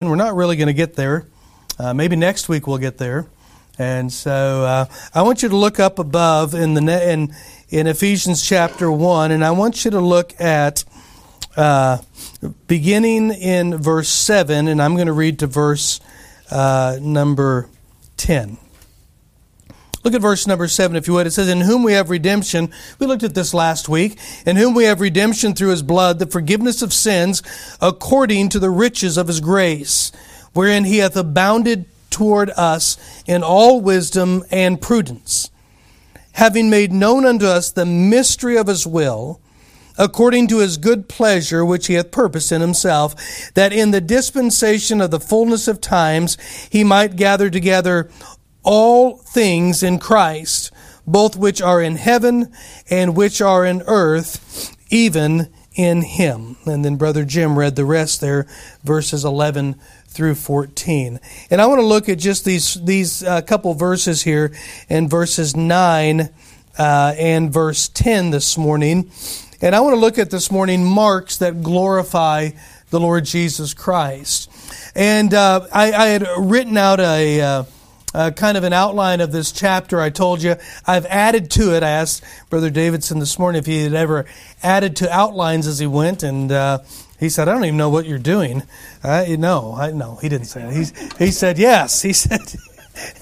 We're not really going to get there. Uh, maybe next week we'll get there. And so uh, I want you to look up above in the in in Ephesians chapter one, and I want you to look at uh, beginning in verse seven, and I'm going to read to verse uh, number ten. Look at verse number seven, if you would. It says, In whom we have redemption. We looked at this last week. In whom we have redemption through his blood, the forgiveness of sins, according to the riches of his grace, wherein he hath abounded toward us in all wisdom and prudence, having made known unto us the mystery of his will, according to his good pleasure which he hath purposed in himself, that in the dispensation of the fullness of times he might gather together all things in Christ, both which are in heaven and which are in earth, even in him. And then Brother Jim read the rest there, verses 11 through 14. And I want to look at just these, these uh, couple verses here in verses 9 uh, and verse 10 this morning. And I want to look at this morning marks that glorify the Lord Jesus Christ. And uh, I, I, had written out a uh, kind of an outline of this chapter. I told you I've added to it. I asked Brother Davidson this morning if he had ever added to outlines as he went, and uh, he said, "I don't even know what you're doing." Uh, no, I no, he didn't say that. He he said yes. He said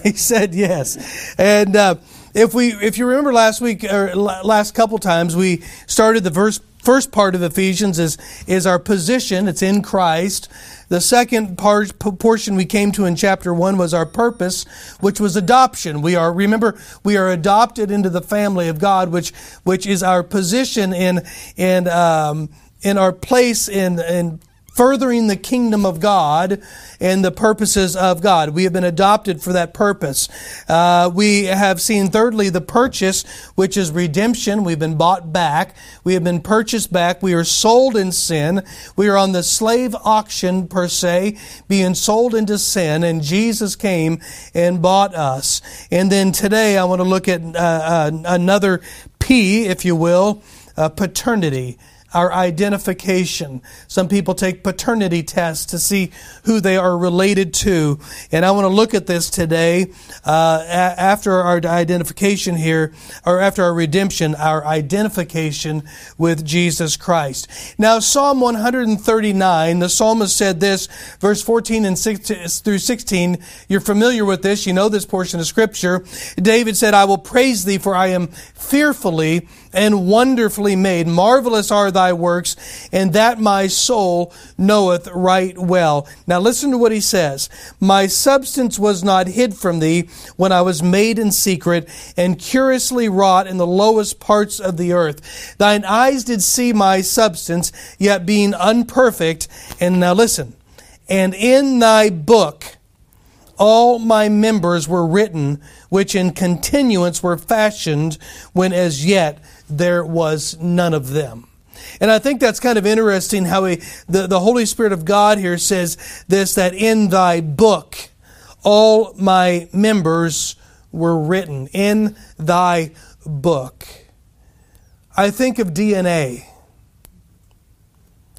he said yes, and. Uh, if we, if you remember last week or last couple times, we started the verse first part of Ephesians is, is our position. It's in Christ. The second part, portion we came to in chapter one was our purpose, which was adoption. We are, remember, we are adopted into the family of God, which, which is our position in, in, um, in our place in, in furthering the kingdom of God and the purposes of God. We have been adopted for that purpose. Uh, we have seen, thirdly, the purchase, which is redemption. We've been bought back. We have been purchased back. We are sold in sin. We are on the slave auction, per se, being sold into sin, and Jesus came and bought us. And then today, I want to look at uh, uh, another P, if you will, uh, paternity our identification. Some people take paternity tests to see who they are related to. And I want to look at this today uh, after our identification here, or after our redemption, our identification with Jesus Christ. Now, Psalm 139, the psalmist said this, verse 14 and 16 through 16. You're familiar with this. You know this portion of Scripture. David said, I will praise thee, for I am fearfully and wonderfully made. Marvelous are thy works, and that my soul knoweth right well. Now listen to what he says. My substance was not hid from thee when I was made in secret and curiously wrought in the lowest parts of the earth. Thine eyes did see my substance, yet being unperfect. And now listen. And in thy book, all my members were written, which in continuance were fashioned when as yet there was none of them. And I think that's kind of interesting how he, the, the Holy Spirit of God here says this that in thy book all my members were written. In thy book. I think of DNA.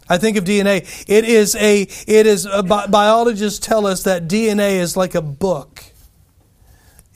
I think of DNA. It is a, it is, a, biologists tell us that DNA is like a book.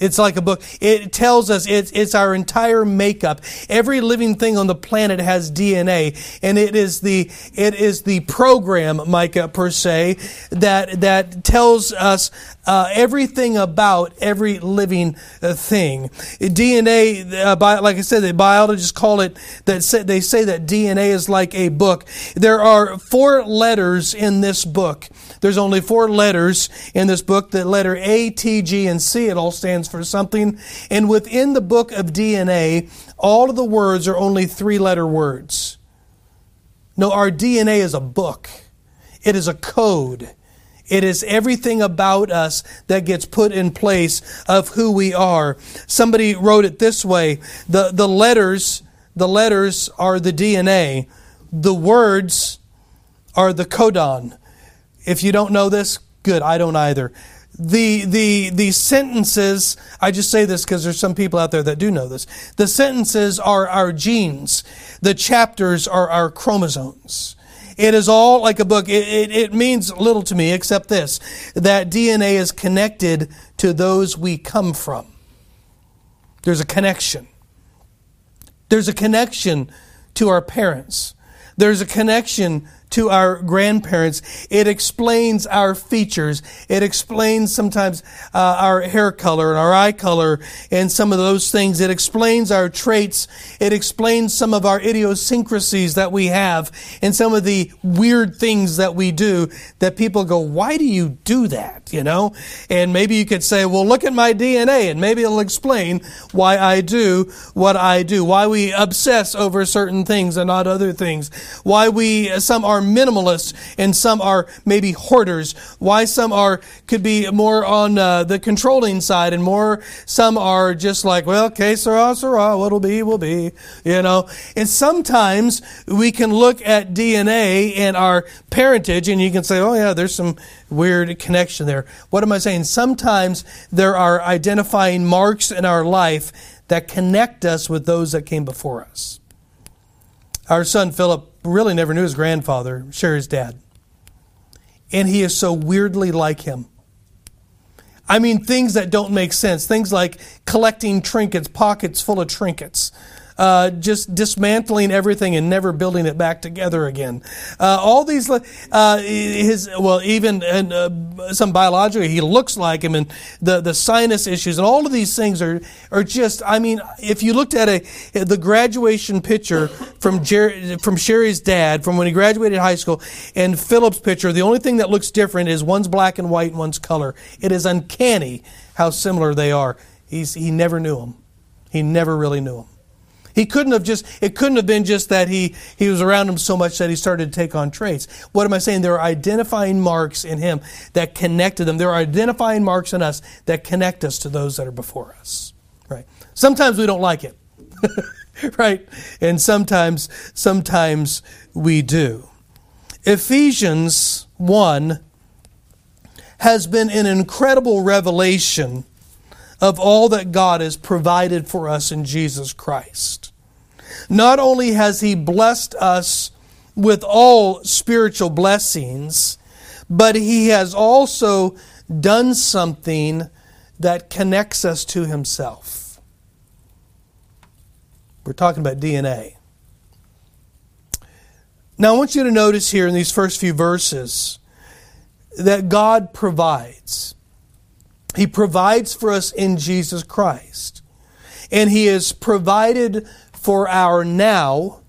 It's like a book. It tells us it's, it's our entire makeup. Every living thing on the planet has DNA, and it is the it is the program, Micah per se, that that tells us uh, everything about every living uh, thing. DNA, uh, like I said, the biologists call it that. Say, they say that DNA is like a book. There are four letters in this book. There's only four letters in this book. The letter A, T, G, and C. It all stands for something. And within the book of DNA, all of the words are only three letter words. No, our DNA is a book, it is a code. It is everything about us that gets put in place of who we are. Somebody wrote it this way the, the letters, the letters are the DNA. The words are the codon. If you don't know this, good, I don't either. The, the, the sentences, I just say this because there's some people out there that do know this. The sentences are our genes. The chapters are our chromosomes. It is all like a book. It, it, it, means little to me except this that DNA is connected to those we come from. There's a connection. There's a connection to our parents. There's a connection to our grandparents. It explains our features. It explains sometimes uh, our hair color and our eye color and some of those things. It explains our traits. It explains some of our idiosyncrasies that we have and some of the weird things that we do that people go, why do you do that? You know? And maybe you could say, well, look at my DNA and maybe it'll explain why I do what I do, why we obsess over certain things and not other things, why we, some are are minimalists and some are maybe hoarders. Why some are could be more on uh, the controlling side and more some are just like, well, okay, sirrah, sirrah, what'll be, will be, you know. And sometimes we can look at DNA and our parentage and you can say, oh yeah, there's some weird connection there. What am I saying? Sometimes there are identifying marks in our life that connect us with those that came before us. Our son Philip really never knew his grandfather, Sherry's dad. And he is so weirdly like him. I mean, things that don't make sense. Things like collecting trinkets, pockets full of trinkets uh, just dismantling everything and never building it back together again. Uh, all these, uh, his well, even and, uh, some biologically, he looks like him, and the the sinus issues, and all of these things are are just. I mean, if you looked at a the graduation picture from Jer- from Sherry's dad from when he graduated high school, and Philip's picture, the only thing that looks different is one's black and white and one's color. It is uncanny how similar they are. He's he never knew them. He never really knew them. He couldn't have just, it couldn't have been just that he, he was around him so much that he started to take on traits. What am I saying? There are identifying marks in him that connected them. There are identifying marks in us that connect us to those that are before us. Right? Sometimes we don't like it. right? And sometimes, sometimes we do. Ephesians 1 has been an incredible revelation of all that God has provided for us in Jesus Christ. Not only has He blessed us with all spiritual blessings, but He has also done something that connects us to Himself. We're talking about DNA. Now, I want you to notice here in these first few verses that God provides. He provides for us in Jesus Christ. And He has provided for our now.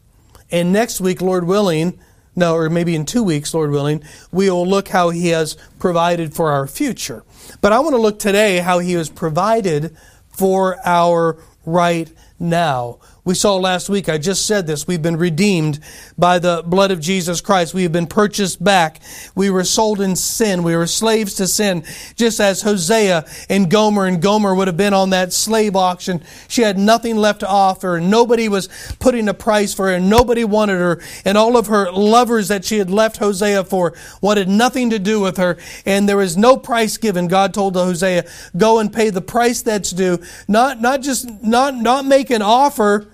And next week, Lord willing, no, or maybe in two weeks, Lord willing, we will look how He has provided for our future. But I want to look today how He has provided for our right now. We saw last week, I just said this, we've been redeemed by the blood of Jesus Christ. We have been purchased back. We were sold in sin. We were slaves to sin. Just as Hosea and Gomer and Gomer would have been on that slave auction. She had nothing left to offer. And nobody was putting a price for her. Nobody wanted her. And all of her lovers that she had left Hosea for wanted nothing to do with her. And there was no price given. God told Hosea, go and pay the price that's due. Not, not just, not, not make an offer,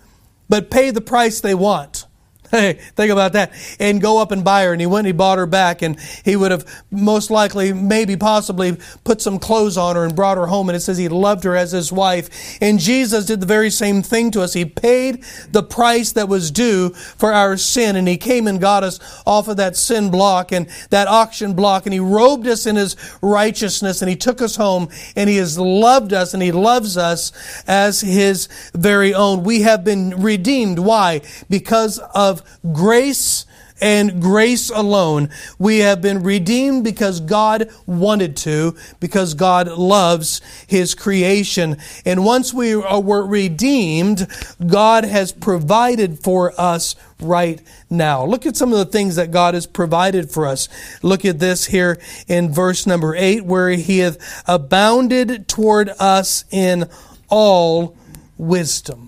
but pay the price they want. Hey, think about that. And go up and buy her. And he went and he bought her back. And he would have most likely, maybe possibly, put some clothes on her and brought her home. And it says he loved her as his wife. And Jesus did the very same thing to us. He paid the price that was due for our sin. And he came and got us off of that sin block and that auction block. And he robed us in his righteousness. And he took us home. And he has loved us and he loves us as his very own. We have been redeemed. Why? Because of grace and grace alone. We have been redeemed because God wanted to, because God loves His creation. And once we were redeemed, God has provided for us right now. Look at some of the things that God has provided for us. Look at this here in verse number 8, where He hath abounded toward us in all wisdom.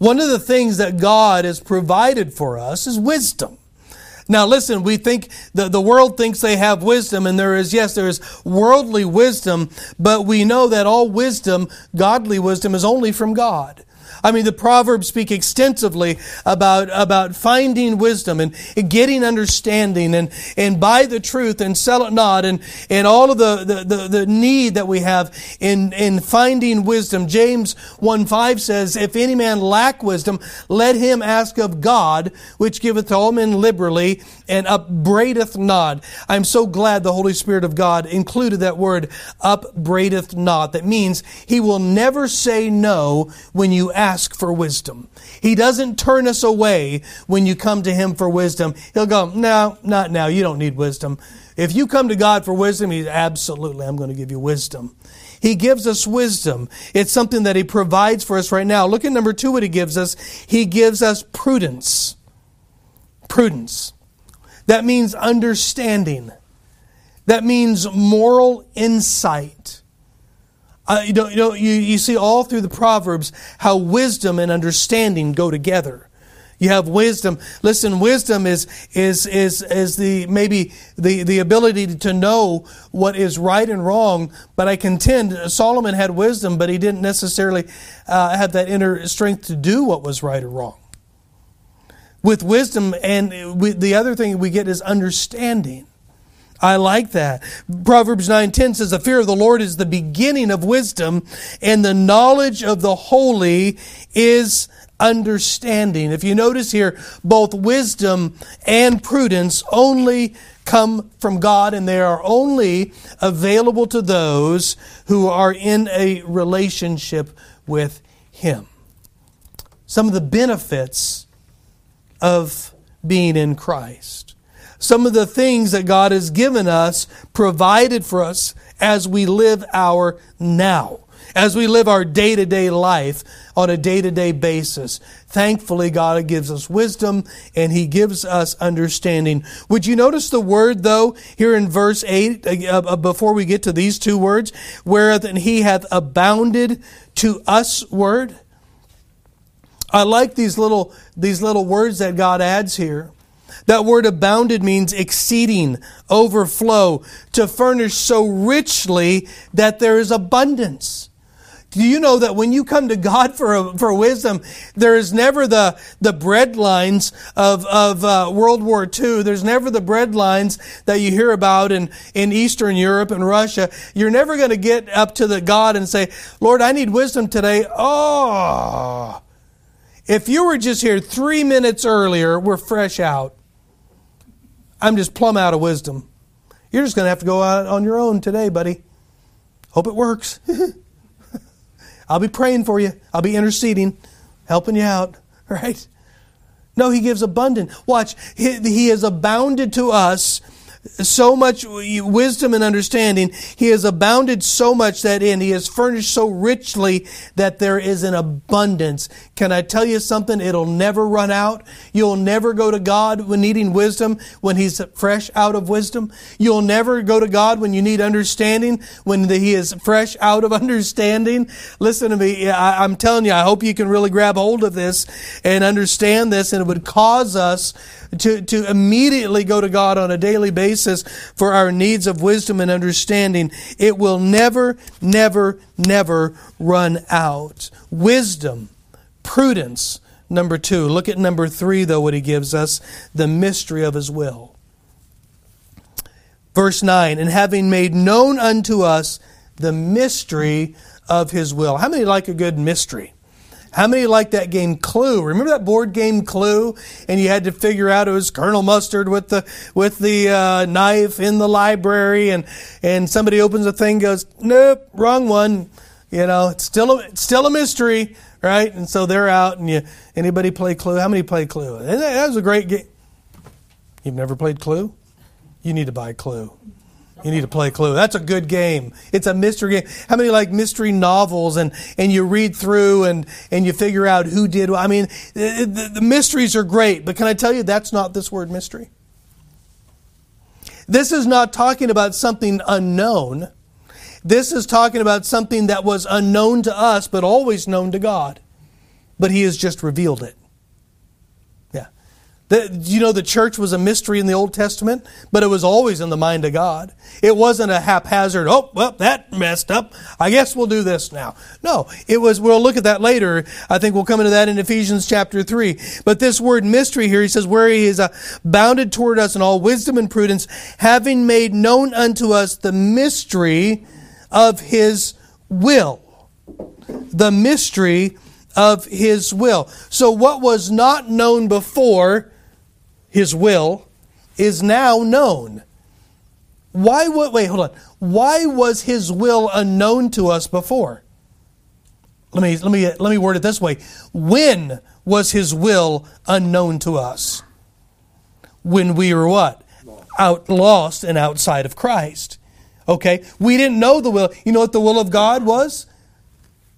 One of the things that God has provided for us is wisdom. Now, listen, we think the, the world thinks they have wisdom, and there is, yes, there is worldly wisdom, but we know that all wisdom, godly wisdom, is only from God. I mean, the Proverbs speak extensively about, about finding wisdom and, getting understanding and, and buy the truth and sell it not and, and all of the, the, the, the need that we have in, in finding wisdom. James 1 5 says, If any man lack wisdom, let him ask of God, which giveth all men liberally and upbraideth not. I'm so glad the Holy Spirit of God included that word, upbraideth not. That means he will never say no when you ask for wisdom. He doesn't turn us away when you come to him for wisdom. He'll go, no, not now. You don't need wisdom. If you come to God for wisdom, he's absolutely, I'm going to give you wisdom. He gives us wisdom. It's something that He provides for us right now. Look at number two, what He gives us. He gives us prudence. Prudence. That means understanding. That means moral insight. Uh, you know, you, you, you see all through the Proverbs how wisdom and understanding go together. You have wisdom. Listen, wisdom is is is is the maybe the the ability to know what is right and wrong. But I contend Solomon had wisdom, but he didn't necessarily uh, have that inner strength to do what was right or wrong. With wisdom, and we, the other thing we get is understanding. I like that. Proverbs 9:10 says the fear of the Lord is the beginning of wisdom and the knowledge of the holy is understanding. If you notice here, both wisdom and prudence only come from God and they are only available to those who are in a relationship with Him. Some of the benefits of being in Christ. Some of the things that God has given us, provided for us as we live our now as we live our day to day life on a day to day basis. Thankfully, God gives us wisdom and He gives us understanding. Would you notice the word, though, here in verse 8, uh, uh before we get to these two words, where whereas He hath abounded to us word? I like these little, these little words that God adds here. That word abounded means exceeding, overflow, to furnish so richly that there is abundance. Do you know that when you come to God for, for wisdom, there is never the, the bread lines of, of uh, World War II. There's never the bread lines that you hear about in, in Eastern Europe and Russia. You're never going to get up to the God and say, Lord, I need wisdom today. Oh, if you were just here three minutes earlier, we're fresh out. I'm just plumb out of wisdom. You're just going to have to go out on your own today, buddy. Hope it works. I'll be praying for you. I'll be interceding, helping you out, right? No, he gives abundant. Watch, he, he has abounded to us so much wisdom and understanding. He has abounded so much that in, he has furnished so richly that there is an abundance. Can I tell you something? It'll never run out. You'll never go to God when needing wisdom when he's fresh out of wisdom. You'll never go to God when you need understanding when he is fresh out of understanding. Listen to me. I, I'm telling you, I hope you can really grab hold of this and understand this and it would cause us to, to immediately go to God on a daily basis for our needs of wisdom and understanding. It will never, never, never run out. Wisdom, prudence, number two. Look at number three, though, what he gives us the mystery of his will. Verse 9, and having made known unto us the mystery of his will. How many like a good mystery? How many like that game Clue? Remember that board game Clue? And you had to figure out it was Colonel Mustard with the with the uh, knife in the library, and and somebody opens a thing, goes, nope, wrong one. You know, it's still a, it's still a mystery, right? And so they're out, and you anybody play Clue? How many play Clue? That was a great game. You've never played Clue? You need to buy Clue. You need to play Clue. That's a good game. It's a mystery game. How many like mystery novels and, and you read through and, and you figure out who did I mean, the, the mysteries are great, but can I tell you that's not this word mystery? This is not talking about something unknown. This is talking about something that was unknown to us, but always known to God. But He has just revealed it. You know, the church was a mystery in the Old Testament, but it was always in the mind of God. It wasn't a haphazard, oh, well, that messed up. I guess we'll do this now. No, it was, we'll look at that later. I think we'll come into that in Ephesians chapter 3. But this word mystery here, he says, where he is uh, bounded toward us in all wisdom and prudence, having made known unto us the mystery of his will. The mystery of his will. So what was not known before, his will, is now known. Why would, wait, hold on. Why was his will unknown to us before? Let me, let me, let me word it this way. When was his will unknown to us? When we were what? Out lost and outside of Christ. Okay? We didn't know the will. You know what the will of God was?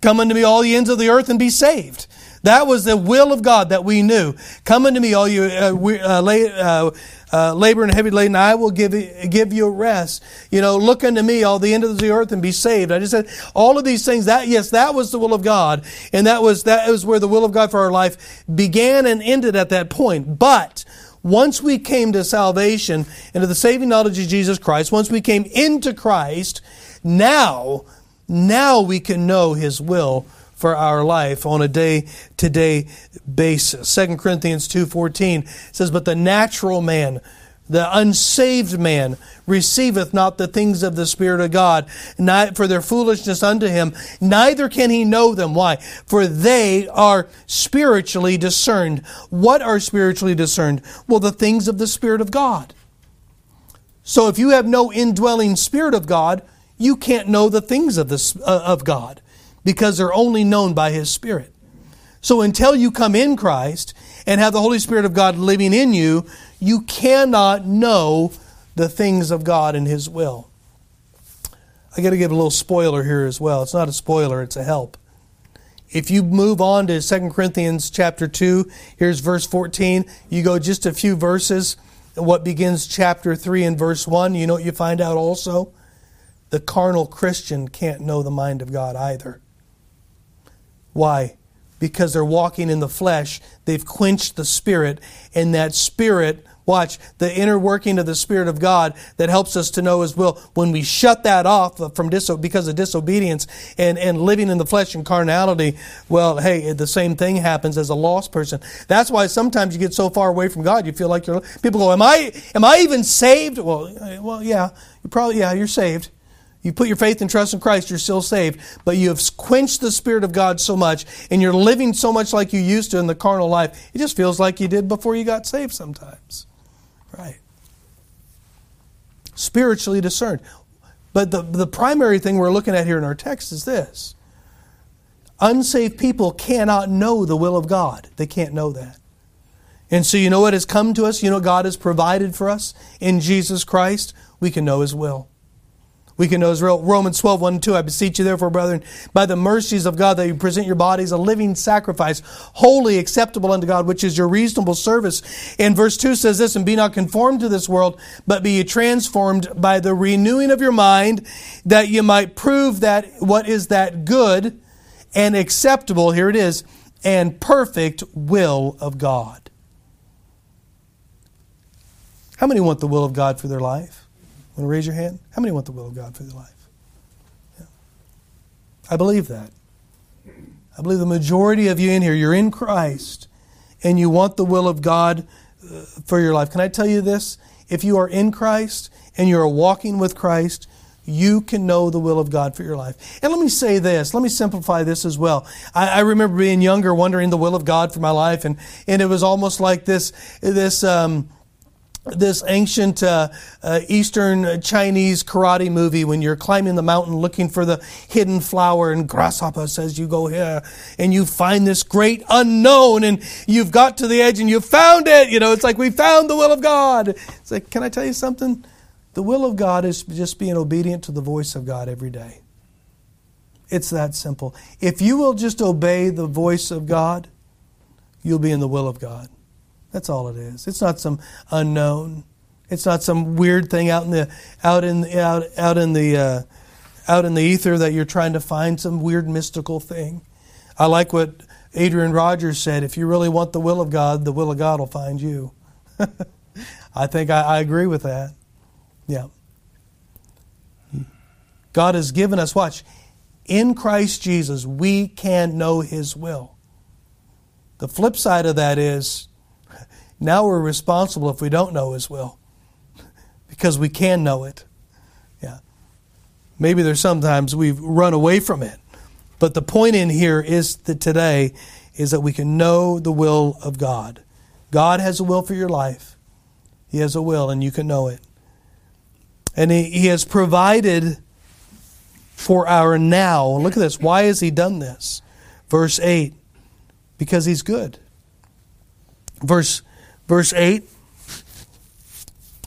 Come unto me all the ends of the earth and be saved. That was the will of God that we knew. Come unto me, all you uh, uh, lay, uh, uh, labor and heavy laden, I will give, give you rest. You know, look unto me, all the end of the earth, and be saved. I just said all of these things. That yes, that was the will of God, and that was that was where the will of God for our life began and ended at that point. But once we came to salvation and to the saving knowledge of Jesus Christ, once we came into Christ, now, now we can know His will for our life on a day-to-day basis. 2 Corinthians 2:14 says, "But the natural man, the unsaved man, receiveth not the things of the Spirit of God, for their foolishness unto him, neither can he know them. Why? For they are spiritually discerned. What are spiritually discerned? Well, the things of the Spirit of God. So if you have no indwelling Spirit of God, you can't know the things of, uh, of God because they're only known by His Spirit. So until you come in Christ and have the Holy Spirit of God living in you, you cannot know the things of God and His will. I got to give a little spoiler here as well. It's not a spoiler, it's a help. If you move on to 2 Corinthians chapter 2, here's verse 14. You go just a few verses, what begins chapter 3 and verse 1, you know what you find out also? The carnal Christian can't know the mind of God either. Why? Because they're walking in the flesh. They've quenched the Spirit, and that Spirit, watch, the inner working of the Spirit of God that helps us to know His will. When we shut that off from diso- because of disobedience and, and living in the flesh and carnality, well, hey, the same thing happens as a lost person. That's why sometimes you get so far away from God, you feel like you're. People go, "Am I? Am I even saved?" Well, eh, well, yeah, you probably, yeah, you're saved. You put your faith and trust in Christ, you're still saved, but you have quenched the Spirit of God so much, and you're living so much like you used to in the carnal life, it just feels like you did before you got saved sometimes. Right. Spiritually discerned. But the, the primary thing we're looking at here in our text is this unsaved people cannot know the will of God, they can't know that. And so, you know what has come to us? You know, God has provided for us in Jesus Christ. We can know His will. We can know as Romans 12, 1 and 2. I beseech you, therefore, brethren, by the mercies of God, that you present your bodies a living sacrifice, wholly acceptable unto God, which is your reasonable service. And verse 2 says this, And be not conformed to this world, but be transformed by the renewing of your mind, that you might prove that what is that good and acceptable, here it is, and perfect will of God. How many want the will of God for their life? Want to raise your hand? How many want the will of God for their life? Yeah. I believe that. I believe the majority of you in here, you're in Christ and you want the will of God uh, for your life. Can I tell you this? If you are in Christ and you're walking with Christ, you can know the will of God for your life. And let me say this, let me simplify this as well. I, I remember being younger, wondering the will of God for my life, and, and it was almost like this, this, um, this ancient uh, uh, Eastern Chinese karate movie when you're climbing the mountain looking for the hidden flower and grasshopper says you go here and you find this great unknown and you've got to the edge and you found it. You know, it's like we found the will of God. It's like, can I tell you something? The will of God is just being obedient to the voice of God every day. It's that simple. If you will just obey the voice of God, you'll be in the will of God. That's all it is. It's not some unknown. It's not some weird thing out in the out in out out in the uh, out in the ether that you're trying to find some weird mystical thing. I like what Adrian Rogers said. If you really want the will of God, the will of God will find you. I think I, I agree with that. Yeah. God has given us, watch, in Christ Jesus, we can know His will. The flip side of that is now we're responsible if we don't know His will because we can know it. Yeah. Maybe there's sometimes we've run away from it. But the point in here is that today is that we can know the will of God. God has a will for your life. He has a will, and you can know it. And He, he has provided for our now. Look at this. Why has He done this? Verse 8 because He's good. Verse, verse 8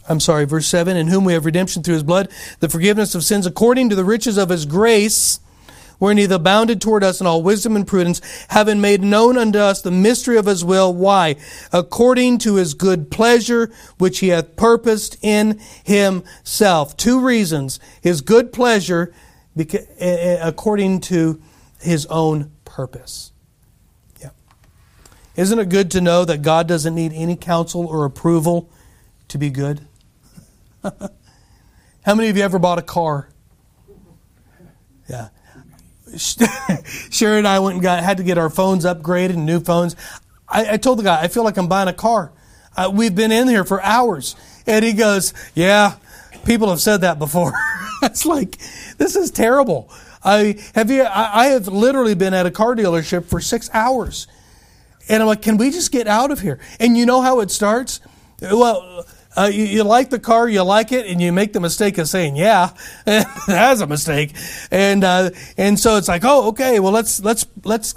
I'm sorry, verse 7 In whom we have redemption through his blood, the forgiveness of sins according to the riches of his grace, wherein he abounded toward us in all wisdom and prudence, having made known unto us the mystery of his will. Why? According to his good pleasure, which he hath purposed in himself. Two reasons. His good pleasure, according to his own purpose. Isn't it good to know that God doesn't need any counsel or approval to be good? How many of you ever bought a car? Yeah. Sherry and I went and got had to get our phones upgraded and new phones. I, I told the guy, I feel like I'm buying a car. Uh, we've been in here for hours, and he goes, "Yeah, people have said that before." it's like this is terrible. I have you. I, I have literally been at a car dealership for six hours, and I'm like, "Can we just get out of here?" And you know how it starts? Well, uh, you, you, like the car, you like it, and you make the mistake of saying, "Yeah, that's a mistake," and uh, and so it's like, "Oh, okay, well let's let's let's."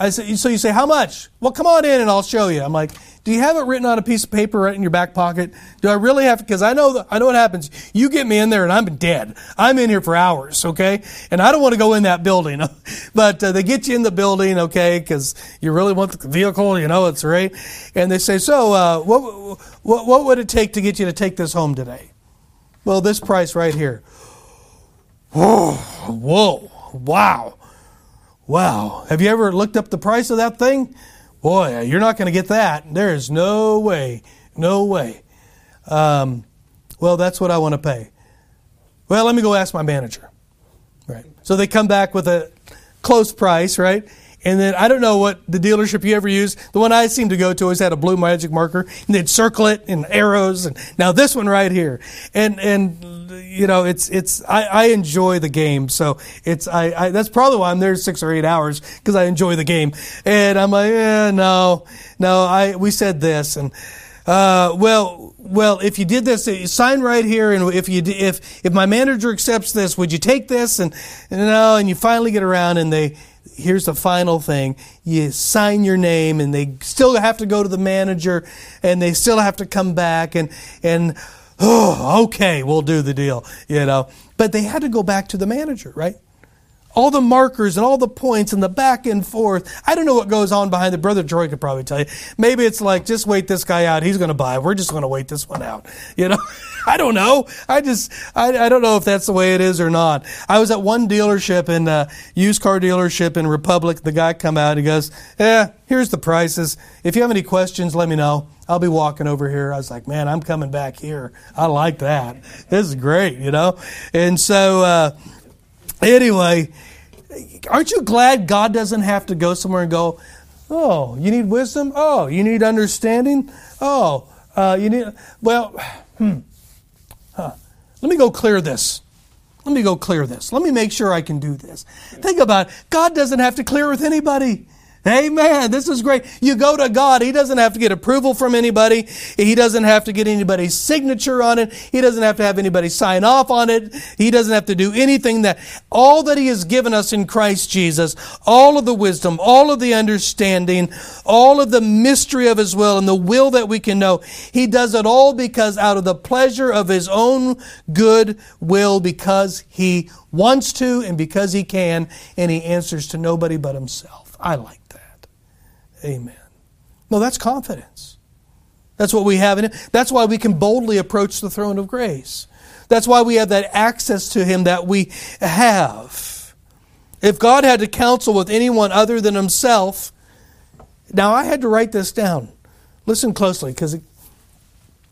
I said, so you say, "How much?" Well, come on in, and I'll show you. I'm like, "Do you have it written on a piece of paper right in your back pocket? Do I really have to?" Because I know I know what happens. You get me in there, and I'm dead. I'm in here for hours, okay, and I don't want to go in that building, but uh, they get you in the building, okay, because you really want the vehicle, you know, it's right, and they say, "So, uh, what?" What, what would it take to get you to take this home today? Well, this price right here. Whoa, whoa, wow, wow. Have you ever looked up the price of that thing? Boy, you're not going to get that. There is no way, no way. Um, well, that's what I want to pay. Well, let me go ask my manager. Right. So they come back with a close price, right? And then I don't know what the dealership you ever used. The one I seem to go to always had a blue magic marker, and they'd circle it in arrows. And now this one right here, and and you know it's it's I, I enjoy the game, so it's I, I that's probably why I'm there six or eight hours because I enjoy the game. And I'm like, eh, no, no, I we said this and. Uh, well, well, if you did this, sign right here, and if you if if my manager accepts this, would you take this? And, and no, and you finally get around, and they here's the final thing. You sign your name and they still have to go to the manager and they still have to come back and and oh okay we'll do the deal you know. But they had to go back to the manager right all the markers and all the points and the back and forth. I don't know what goes on behind the brother Troy could probably tell you. Maybe it's like just wait this guy out. He's going to buy. We're just going to wait this one out. You know, I don't know. I just I, I don't know if that's the way it is or not. I was at one dealership in uh, used car dealership in Republic. The guy come out. He goes, "Yeah, here's the prices. If you have any questions, let me know." I'll be walking over here. I was like, man, I'm coming back here. I like that. This is great, you know? And so, uh, Anyway, aren't you glad God doesn't have to go somewhere and go, oh, you need wisdom? Oh, you need understanding? Oh, uh, you need, well, hmm. Huh. Let me go clear this. Let me go clear this. Let me make sure I can do this. Think about it. God doesn't have to clear with anybody. Amen. This is great. You go to God. He doesn't have to get approval from anybody. He doesn't have to get anybody's signature on it. He doesn't have to have anybody sign off on it. He doesn't have to do anything that all that he has given us in Christ Jesus, all of the wisdom, all of the understanding, all of the mystery of his will and the will that we can know. He does it all because out of the pleasure of his own good will because he wants to and because he can and he answers to nobody but himself. I like Amen. No, that's confidence. That's what we have in it. That's why we can boldly approach the throne of grace. That's why we have that access to Him that we have. If God had to counsel with anyone other than Himself, now I had to write this down. Listen closely because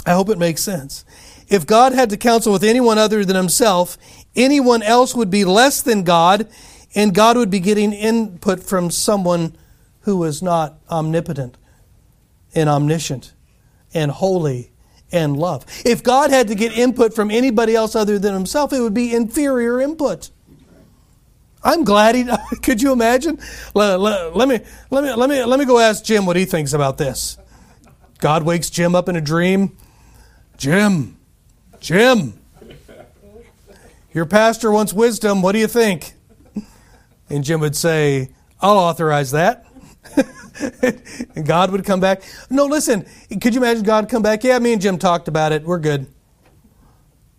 I hope it makes sense. If God had to counsel with anyone other than himself, anyone else would be less than God, and God would be getting input from someone who was not omnipotent and omniscient and holy and love. If God had to get input from anybody else other than himself, it would be inferior input. I'm glad he. Could you imagine? Let, let, let, me let me let me let me go ask Jim what he thinks about this. God wakes Jim up in a dream. Jim, Jim, your pastor wants wisdom. What do you think? And Jim would say, "I'll authorize that." And God would come back. No, listen. Could you imagine God come back? Yeah, me and Jim talked about it. We're good.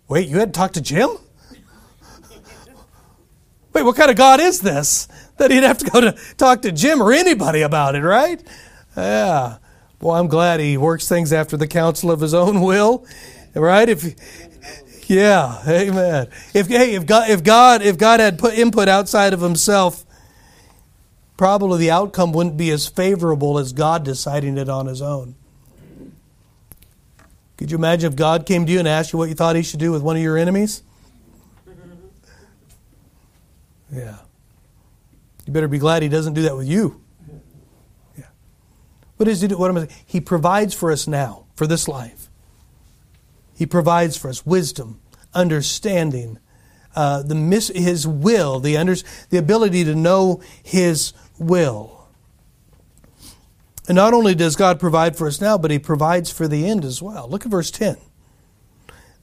Wait, you had to talk to Jim? Wait, what kind of God is this? That he'd have to go to talk to Jim or anybody about it, right? Yeah. Well, I'm glad he works things after the counsel of his own will, right? If yeah, amen. If hey, if God if God if God had put input outside of himself, probably the outcome wouldn't be as favorable as God deciding it on his own. Could you imagine if God came to you and asked you what you thought he should do with one of your enemies? Yeah. You better be glad he doesn't do that with you. Yeah. What does he do? What am I saying? He provides for us now, for this life. He provides for us wisdom, understanding, uh, the mis- his will, the, under- the ability to know his will. And not only does God provide for us now, but he provides for the end as well. Look at verse 10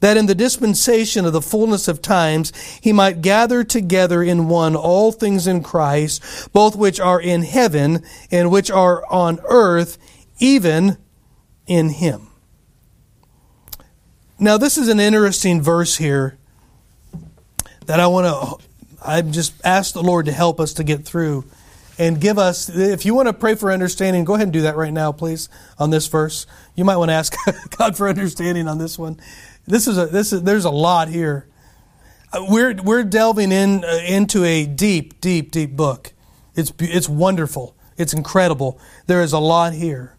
that in the dispensation of the fullness of times he might gather together in one all things in Christ, both which are in heaven and which are on earth, even in him. Now, this is an interesting verse here that I want to, I just ask the Lord to help us to get through and give us, if you want to pray for understanding, go ahead and do that right now, please, on this verse. You might want to ask God for understanding on this one. This is a this is there's a lot here. Uh, we're we're delving in uh, into a deep, deep, deep book. It's it's wonderful. It's incredible. There is a lot here.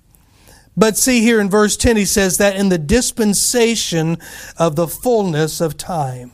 But see here in verse 10 he says that in the dispensation of the fullness of time.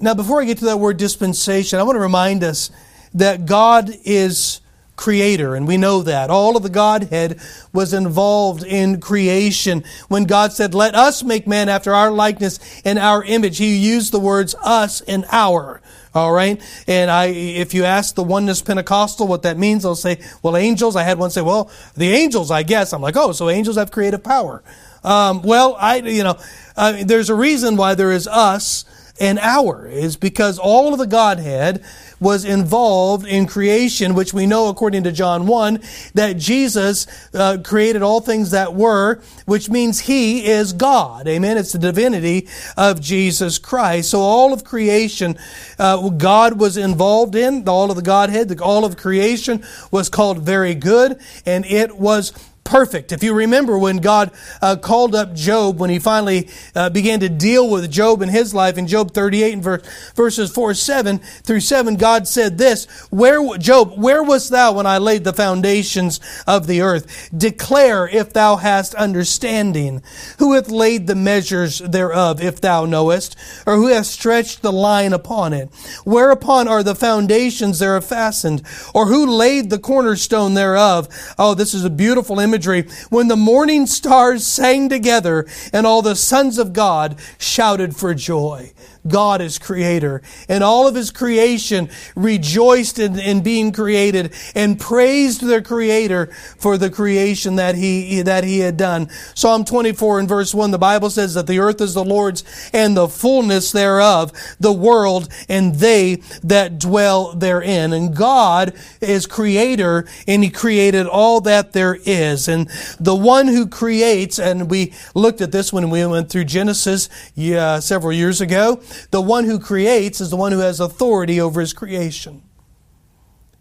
Now before I get to that word dispensation, I want to remind us that God is creator, and we know that. All of the Godhead was involved in creation. When God said, Let us make man after our likeness and our image, He used the words us and our. All right. And I, if you ask the oneness Pentecostal what that means, they'll say, well, angels. I had one say, well, the angels, I guess. I'm like, oh, so angels have creative power. Um, well, I, you know, uh, there's a reason why there is us and our is because all of the Godhead was involved in creation, which we know according to John 1, that Jesus uh, created all things that were, which means He is God. Amen. It's the divinity of Jesus Christ. So all of creation, uh, God was involved in, all of the Godhead, all of creation was called very good, and it was perfect. If you remember when God uh, called up Job, when he finally uh, began to deal with Job in his life, in Job 38 and verse, verses 4, 7 through 7, God said this, Where, Job, where wast thou when I laid the foundations of the earth? Declare if thou hast understanding. Who hath laid the measures thereof, if thou knowest? Or who hath stretched the line upon it? Whereupon are the foundations thereof fastened? Or who laid the cornerstone thereof? Oh, this is a beautiful image imagery when the morning stars sang together and all the sons of God shouted for joy. God is creator. And all of his creation rejoiced in, in, being created and praised their creator for the creation that he, that he had done. Psalm 24 and verse 1, the Bible says that the earth is the Lord's and the fullness thereof, the world and they that dwell therein. And God is creator and he created all that there is. And the one who creates, and we looked at this when we went through Genesis yeah, several years ago, the one who creates is the one who has authority over his creation.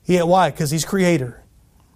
He, why? Because he's creator.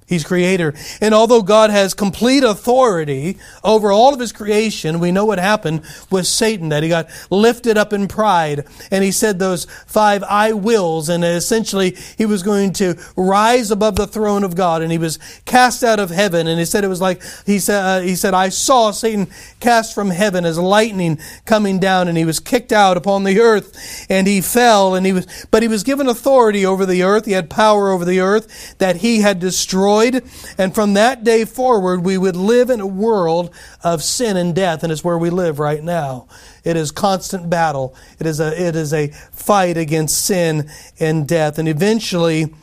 He's creator. And although God has complete authority over all of his creation, we know what happened with Satan, that he got lifted up in pride. And he said those five I wills, and essentially he was going to rise above the throne of God, and he was cast out of heaven. And he said it was like, he said, uh, he said, I saw Satan cast from heaven as lightning coming down, and he was kicked out upon the earth, and he fell, and he was, but he was given authority over the earth. He had power over the earth that he had destroyed destroyed. And from that day forward, we would live in a world of sin and death, and it's where we live right now. It is constant battle. It is a, it is a fight against sin and death. And eventually,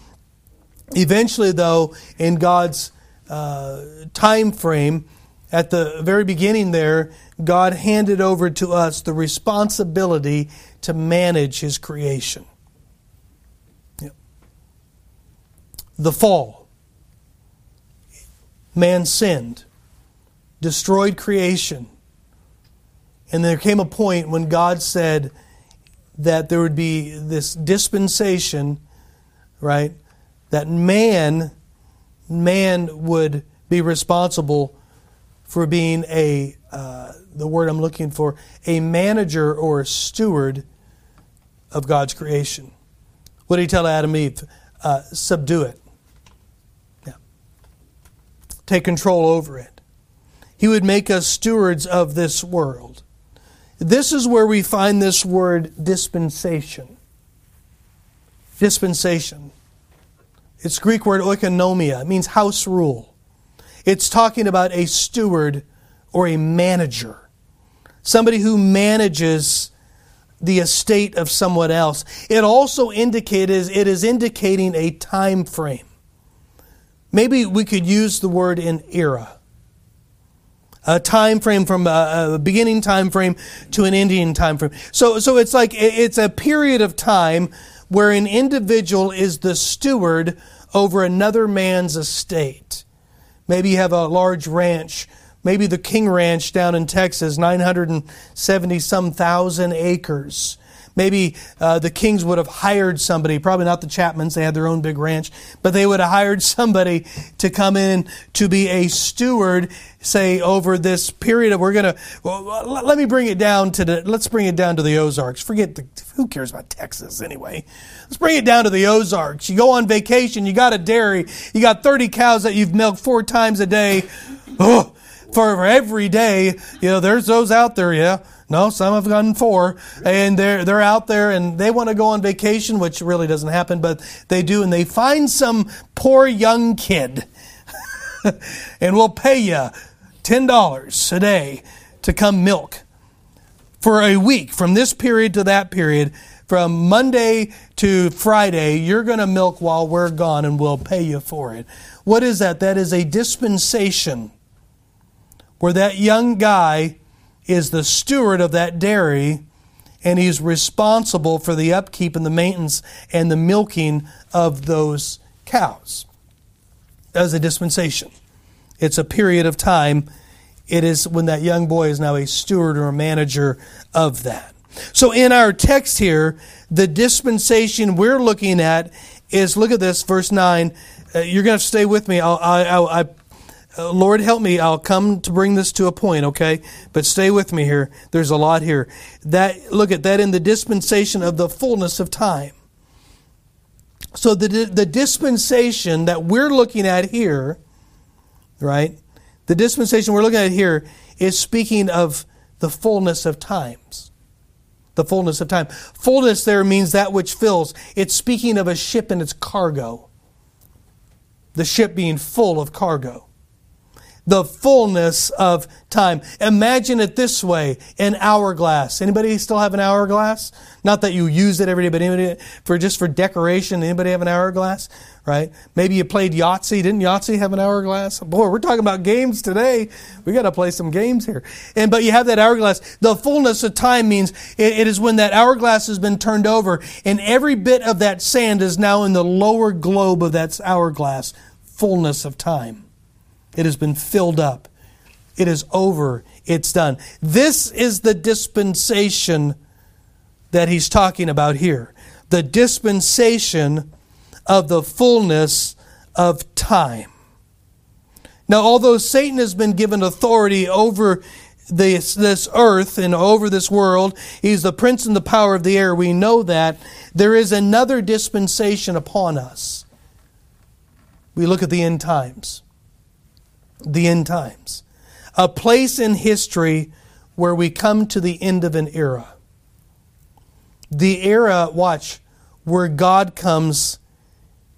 eventually though, in God's uh, time frame, at the very beginning there, God handed over to us the responsibility to manage His creation. The fall man sinned, destroyed creation. And there came a point when God said that there would be this dispensation, right? That man, man would be responsible for being a, uh, the word I'm looking for, a manager or a steward of God's creation. What did he tell Adam and Eve? Uh, subdue it take control over it. He would make us stewards of this world. This is where we find this word dispensation. Dispensation. It's Greek word oikonomia. It means house rule. It's talking about a steward or a manager. Somebody who manages the estate of someone else. It also indicates it is indicating a time frame. Maybe we could use the word in era. A time frame from uh, a, beginning time frame to an ending time frame. So, so it's like it's a period of time where an individual is the steward over another man's estate. Maybe you have a large ranch, maybe the King Ranch down in Texas, 970 some thousand acres. Maybe uh, the Kings would have hired somebody, probably not the Chapmans, they had their own big ranch, but they would have hired somebody to come in to be a steward, say, over this period of, we're going to, well, let me bring it down to the, let's bring it down to the Ozarks. Forget the, who cares about Texas anyway? Let's bring it down to the Ozarks. You go on vacation, you got a dairy, you got 30 cows that you've milked four times a day. Oh, for every day, you know, there's those out there, yeah no, some have gotten four, and they're they're out there and they want to go on vacation, which really doesn't happen, but they do, and they find some poor young kid, and we'll pay you ten dollars a day to come milk for a week from this period to that period. From Monday to Friday, you're going to milk while we're gone, and we'll pay you for it. What is that? That is a dispensation where that young guy is the steward of that dairy and he's responsible for the upkeep and the maintenance and the milking of those cows. As a dispensation. It's a period of time. It is when that young boy is now a steward or a manager of that. So in our text here, the dispensation we're looking at is look at this, verse 9. Uh, you're going to stay with me. I'll, I, I uh, Lord help me, I'll come to bring this to a point, okay? But stay with me here. There's a lot here. That look at that in the dispensation of the fullness of time. So the the dispensation that we're looking at here, right? The dispensation we're looking at here is speaking of the fullness of times. The fullness of time. Fullness there means that which fills. It's speaking of a ship and its cargo. The ship being full of cargo the fullness of time. Imagine it this way, an hourglass. Anybody still have an hourglass? Not that you use it every day, but anybody for just for decoration. Anybody have an hourglass? Right? Maybe you played Yahtzee. Didn't Yahtzee have an hourglass? Boy, we're talking about games today. We got to play some games here. And but you have that hourglass. The fullness of time means it, it is when that hourglass has been turned over, and every bit of that sand is now in the lower globe of that hourglass. Fullness of time. It has been filled up. It is over. It's done. This is the dispensation that he's talking about here. The dispensation of the fullness of time. Now, although Satan has been given authority over this, this earth and over this world, he's the prince and the power of the air, we know that, there is another dispensation upon us. We look at the end times. The end times. A place in history where we come to the end of an era. The era, watch, where God comes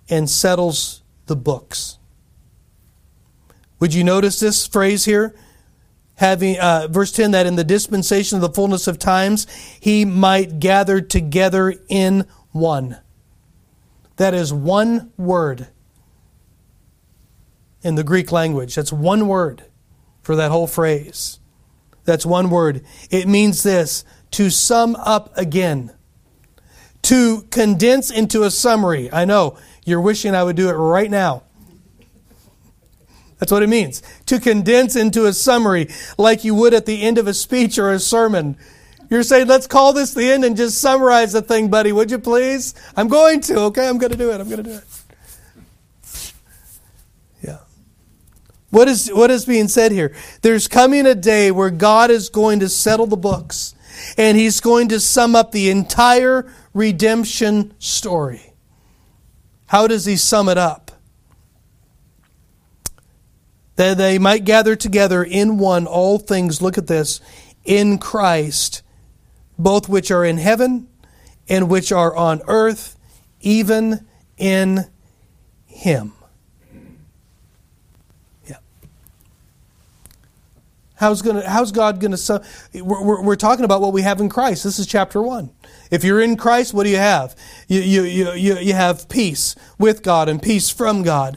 and settles the books. Would you notice this phrase here? Having uh, verse 10 that in the dispensation of the fullness of times he might gather together in one. That is one word in the Greek language. That's one word for that whole phrase. That's one word. It means this to sum up again, to condense into a summary. I know you're wishing I would do it right now. That's what it means. To condense into a summary like you would at the end of a speech or a sermon. You're saying, let's call this the end and just summarize the thing, buddy, would you please? I'm going to, okay? I'm going to do it. I'm going to do it. What is, what is being said here? There's coming a day where God is going to settle the books and He's going to sum up the entire redemption story. How does He sum it up? that they might gather together in one all things, look at this, in Christ, both which are in heaven and which are on earth, even in Him. How's, gonna, how's God going to. We're, we're talking about what we have in Christ. This is chapter 1. If you're in Christ, what do you have? You, you, you, you, you have peace with God and peace from God,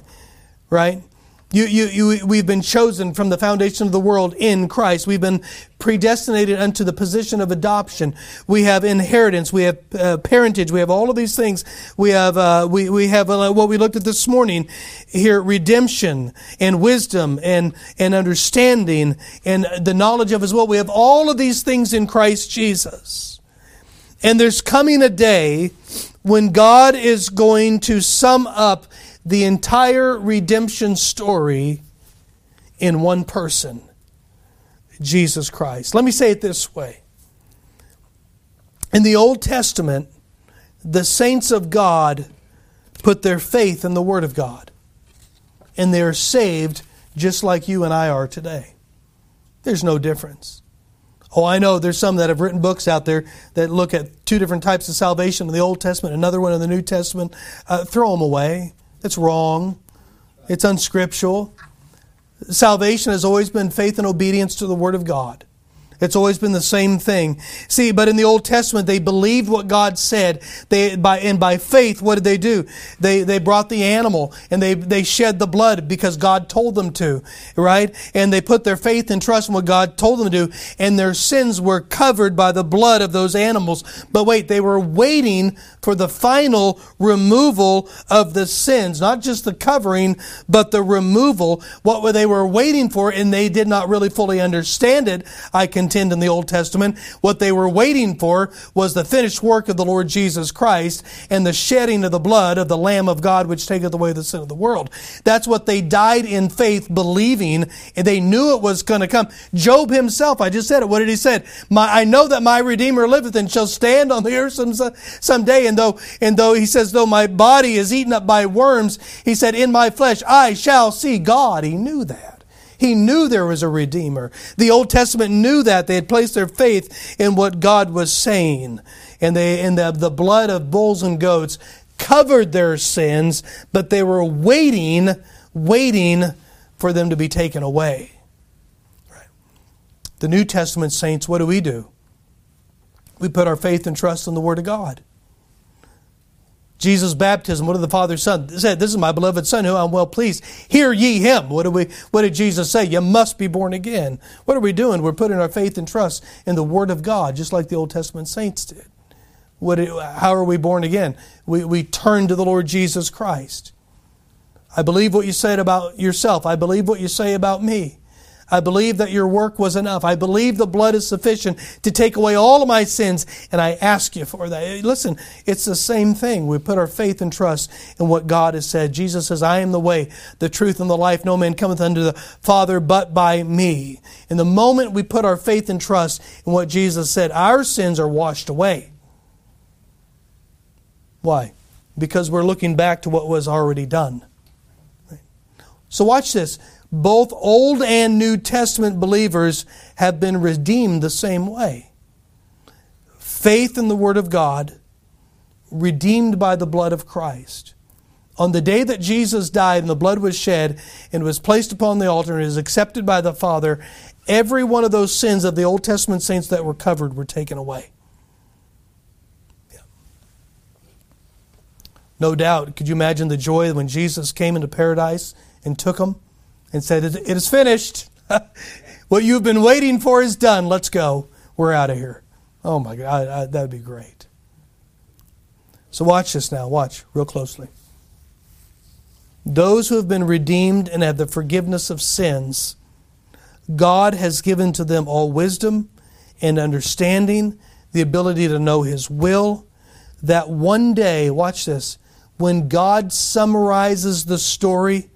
right? You, you, you, we've been chosen from the foundation of the world in Christ. We've been predestinated unto the position of adoption. We have inheritance. We have uh, parentage. We have all of these things. We have, uh, we, we have uh, what we looked at this morning here, redemption and wisdom and, and understanding and the knowledge of His will. We have all of these things in Christ Jesus. And there's coming a day when God is going to sum up the entire redemption story in one person Jesus Christ. Let me say it this way. In the Old Testament, the saints of God put their faith in the Word of God, and they are saved just like you and I are today. There's no difference. Oh, I know there's some that have written books out there that look at two different types of salvation in the Old Testament, another one in the New Testament. Uh, throw them away. It's wrong. It's unscriptural. Salvation has always been faith and obedience to the Word of God. It's always been the same thing. See, but in the Old Testament, they believed what God said. They, by, and by faith, what did they do? They, they brought the animal and they, they shed the blood because God told them to, right? And they put their faith and trust in what God told them to do, and their sins were covered by the blood of those animals. But wait, they were waiting for the final removal of the sins, not just the covering, but the removal. What they were waiting for, and they did not really fully understand it, I can contend in the Old Testament. What they were waiting for was the finished work of the Lord Jesus Christ and the shedding of the blood of the Lamb of God which taketh away the sin of the world. That's what they died in faith believing and they knew it was going to come. Job himself, I just said it. What did he say? My, I know that my Redeemer liveth and shall stand on the earth some, someday. And though, and though he says, though my body is eaten up by worms, he said, in my flesh I shall see God. He knew that. He knew there was a Redeemer. The Old Testament knew that. They had placed their faith in what God was saying. And, they, and the, the blood of bulls and goats covered their sins, but they were waiting, waiting for them to be taken away. Right. The New Testament saints, what do we do? We put our faith and trust in the Word of God. Jesus' baptism, what did the Father Son said? This is my beloved Son who I'm well pleased. Hear ye him. What did we what did Jesus say? You must be born again. What are we doing? We're putting our faith and trust in the Word of God, just like the Old Testament saints did. What, how are we born again? We, we turn to the Lord Jesus Christ. I believe what you said about yourself. I believe what you say about me. I believe that your work was enough. I believe the blood is sufficient to take away all of my sins, and I ask you for that. Listen, it's the same thing. We put our faith and trust in what God has said. Jesus says, I am the way, the truth, and the life. No man cometh unto the Father but by me. In the moment we put our faith and trust in what Jesus said, our sins are washed away. Why? Because we're looking back to what was already done. So watch this. Both Old and New Testament believers have been redeemed the same way. Faith in the Word of God, redeemed by the blood of Christ. On the day that Jesus died and the blood was shed and was placed upon the altar and is accepted by the Father, every one of those sins of the Old Testament saints that were covered were taken away. No doubt, could you imagine the joy when Jesus came into paradise and took them and said, It is finished. what you've been waiting for is done. Let's go. We're out of here. Oh my God, that would be great. So watch this now. Watch real closely. Those who have been redeemed and have the forgiveness of sins, God has given to them all wisdom and understanding, the ability to know His will, that one day, watch this, when God summarizes the story,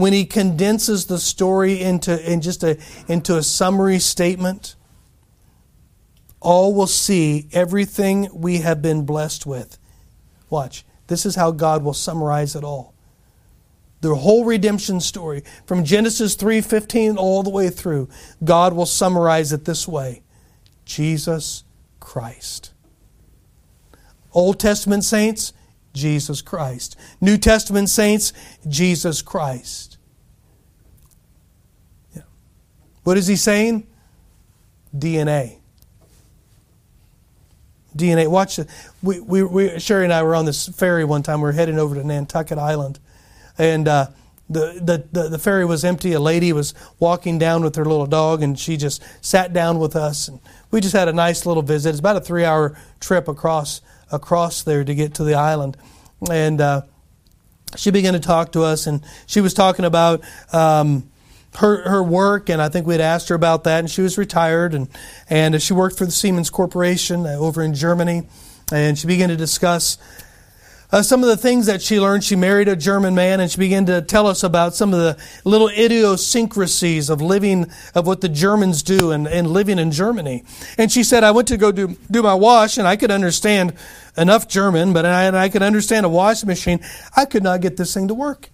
when he condenses the story into in just a into a summary statement all will see everything we have been blessed with. Watch. This is how god will summarize it all. The whole redemption story from genesis 3.15 all the way through god will summarize it this way. Jesus christ. Old testament saints jesus christ. New testament saints jesus christ What is he saying? DNA. DNA. Watch. We, we, we, Sherry and I were on this ferry one time. We were heading over to Nantucket Island. And uh, the, the, the, the, ferry was empty. A lady was walking down with her little dog, and she just sat down with us. And we just had a nice little visit. It's about a three hour trip across, across there to get to the island. And uh, she began to talk to us, and she was talking about. Um, her her work, and I think we had asked her about that, and she was retired, and and she worked for the Siemens Corporation uh, over in Germany, and she began to discuss. Uh, some of the things that she learned, she married a German man, and she began to tell us about some of the little idiosyncrasies of living, of what the Germans do and, and living in Germany. And she said, I went to go do, do my wash, and I could understand enough German, but I, I could understand a washing machine. I could not get this thing to work.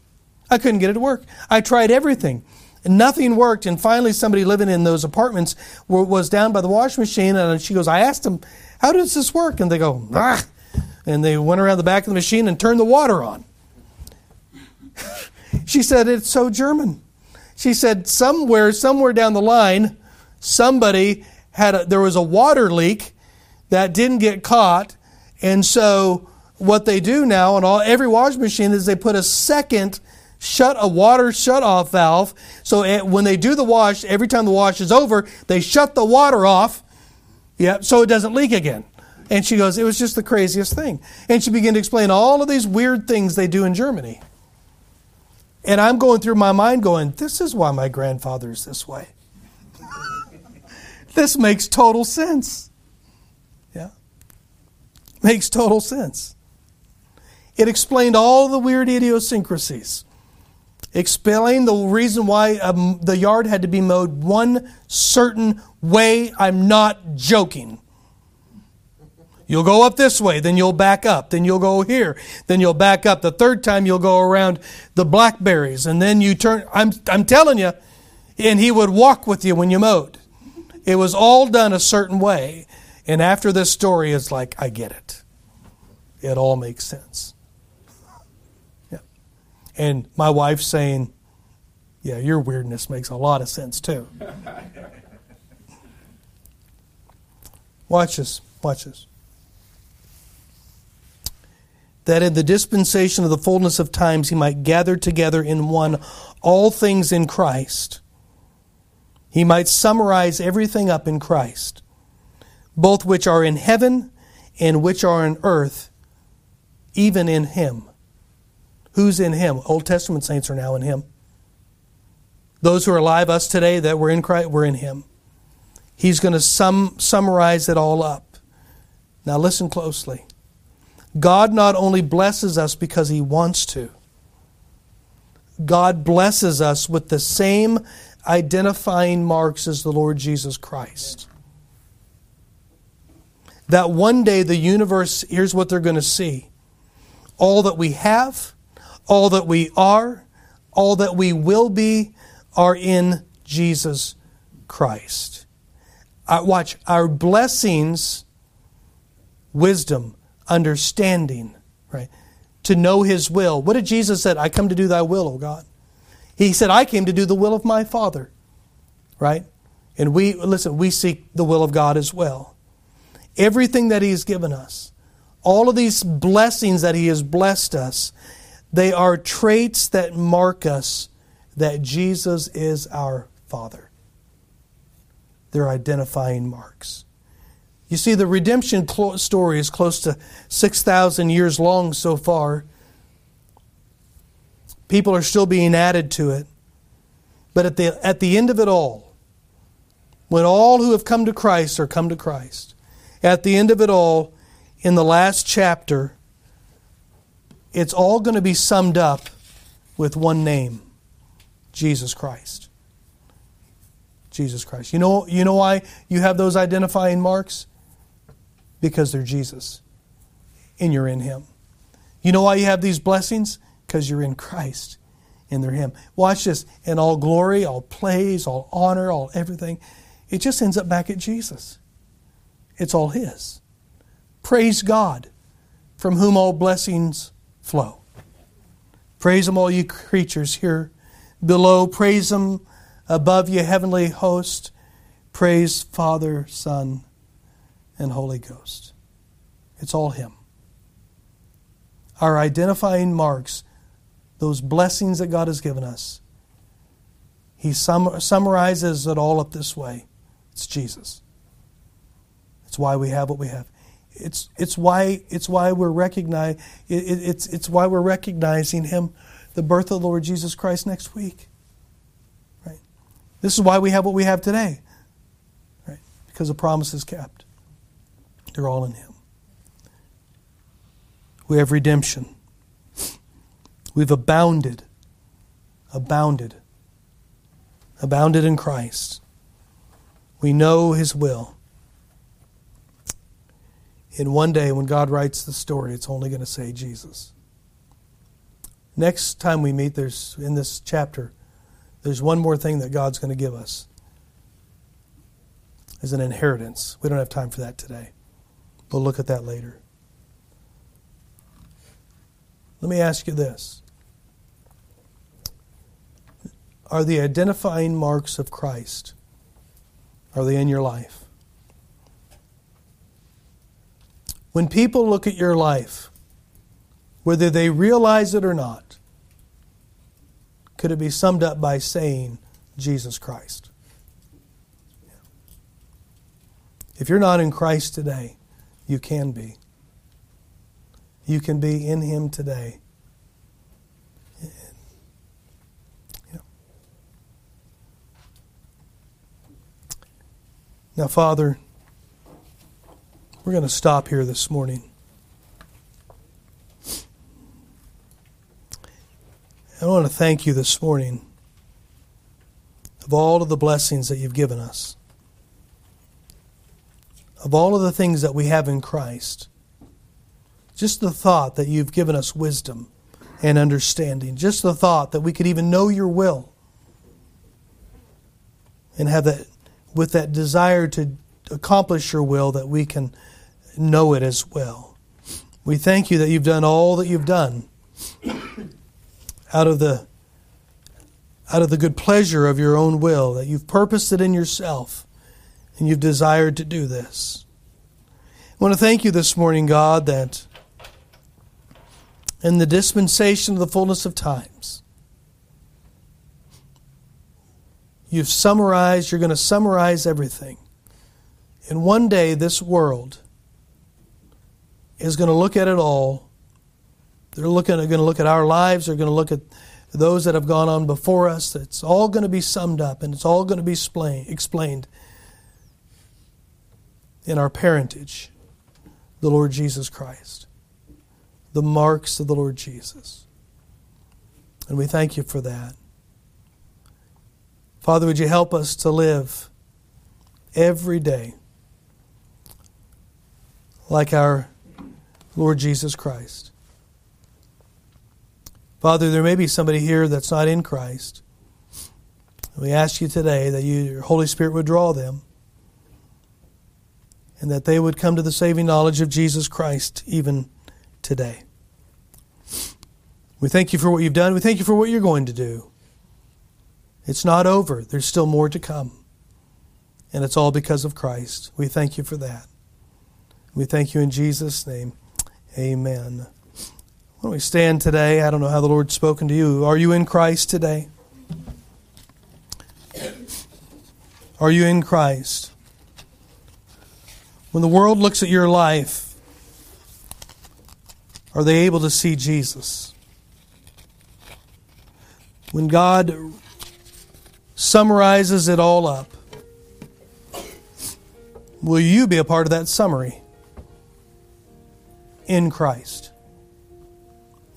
I couldn't get it to work. I tried everything. And nothing worked. And finally, somebody living in those apartments was down by the washing machine. And she goes, I asked them, How does this work? And they go, ah. And they went around the back of the machine and turned the water on. she said, It's so German. She said, Somewhere, somewhere down the line, somebody had a, there was a water leak that didn't get caught. And so what they do now on all every washing machine is they put a second shut a water shut off valve. So eh, when they do the wash, every time the wash is over, they shut the water off. Yeah, so it doesn't leak again. And she goes, it was just the craziest thing. And she began to explain all of these weird things they do in Germany. And I'm going through my mind going, this is why my grandfather is this way. this makes total sense. Yeah. Makes total sense. It explained all the weird idiosyncrasies explain the reason why um, the yard had to be mowed one certain way. I'm not joking. You'll go up this way, then you'll back up, then you'll go here, then you'll back up. The third time you'll go around the blackberries, and then you turn. I'm, I'm telling you, and he would walk with you when you mowed. It was all done a certain way. And after this story, it's like, I get it. It all makes sense and my wife saying, Yeah, your weirdness makes a lot of sense too. Watch this. Watch this. That in the dispensation of the fullness of times he might gather together in one all things in Christ. He might summarize everything up in Christ, both which are in heaven and which are in earth, even in him. Who's in him? Old Testament saints are now in him. Those who are alive, us today, that we're in Christ, we're in Him. He's going to sum, summarize it all up. Now, listen closely. God not only blesses us because He wants to, God blesses us with the same identifying marks as the Lord Jesus Christ. That one day the universe, here's what they're going to see all that we have, all that we are, all that we will be are in Jesus Christ. Uh, watch, our blessings, wisdom, understanding, right? To know His will. What did Jesus said? I come to do Thy will, O God. He said, I came to do the will of my Father, right? And we, listen, we seek the will of God as well. Everything that He has given us, all of these blessings that He has blessed us, they are traits that mark us that Jesus is our Father. They're identifying marks. You see, the redemption story is close to 6,000 years long so far. People are still being added to it. But at the, at the end of it all, when all who have come to Christ are come to Christ, at the end of it all, in the last chapter, it's all going to be summed up with one name Jesus Christ. Jesus Christ. You know, you know why you have those identifying marks? Because they're Jesus and you're in Him. You know why you have these blessings? Because you're in Christ and they're Him. Watch this. In all glory, all praise, all honor, all everything, it just ends up back at Jesus. It's all His. Praise God, from whom all blessings flow. Praise Him, all you creatures here below. Praise Him above you, heavenly host. Praise Father, Son, and Holy Ghost. It's all Him. Our identifying marks, those blessings that God has given us, He sum- summarizes it all up this way it's Jesus. It's why we have what we have. It's, it's, why, it's why we're recognize, it, it's, it's why we're recognizing Him, the birth of the Lord Jesus Christ next week. Right? This is why we have what we have today. Right? Because the promise is kept. They're all in Him. We have redemption. We've abounded, abounded, abounded in Christ. We know His will. In one day, when God writes the story, it's only going to say Jesus. Next time we meet, there's in this chapter, there's one more thing that God's going to give us as an inheritance. We don't have time for that today. We'll look at that later. Let me ask you this Are the identifying marks of Christ are they in your life? When people look at your life, whether they realize it or not, could it be summed up by saying Jesus Christ? If you're not in Christ today, you can be. You can be in Him today. Now, Father, we're going to stop here this morning. I want to thank you this morning of all of the blessings that you've given us, of all of the things that we have in Christ. Just the thought that you've given us wisdom and understanding, just the thought that we could even know your will and have that, with that desire to accomplish your will, that we can know it as well. We thank you that you've done all that you've done out of the out of the good pleasure of your own will, that you've purposed it in yourself and you've desired to do this. I want to thank you this morning, God, that in the dispensation of the fullness of times, you've summarized, you're going to summarize everything. And one day, this world is going to look at it all. They're looking, going to look at our lives. They're going to look at those that have gone on before us. It's all going to be summed up and it's all going to be explained in our parentage, the Lord Jesus Christ, the marks of the Lord Jesus. And we thank you for that. Father, would you help us to live every day like our Lord Jesus Christ? Father, there may be somebody here that's not in Christ. We ask you today that you, your Holy Spirit would draw them and that they would come to the saving knowledge of Jesus Christ even today. We thank you for what you've done. We thank you for what you're going to do. It's not over, there's still more to come. And it's all because of Christ. We thank you for that. We thank you in Jesus' name. Amen. When we stand today, I don't know how the Lord's spoken to you. Are you in Christ today? Are you in Christ? When the world looks at your life, are they able to see Jesus? When God summarizes it all up, will you be a part of that summary? In Christ.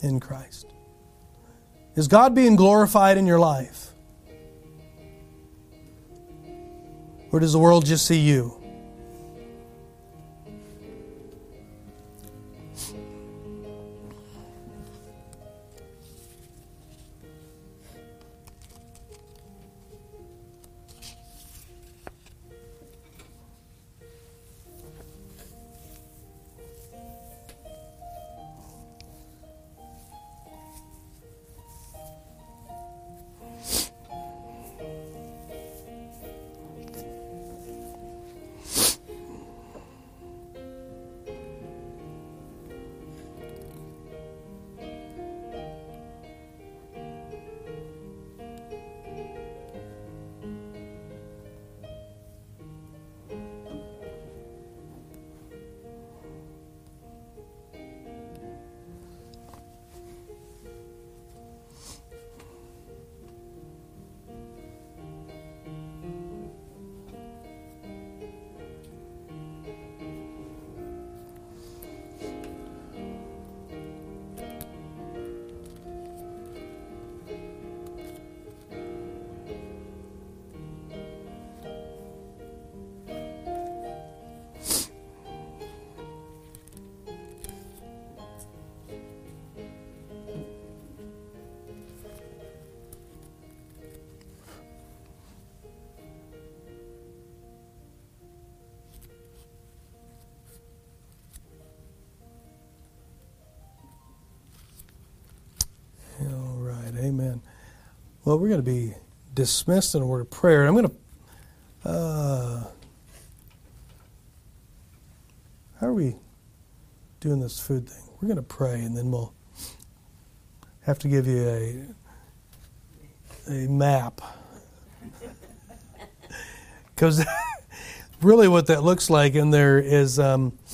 In Christ. Is God being glorified in your life? Or does the world just see you? Well, we're going to be dismissed in a word of prayer. I'm going to. Uh, how are we doing this food thing? We're going to pray, and then we'll have to give you a a map. Because really, what that looks like in there is um,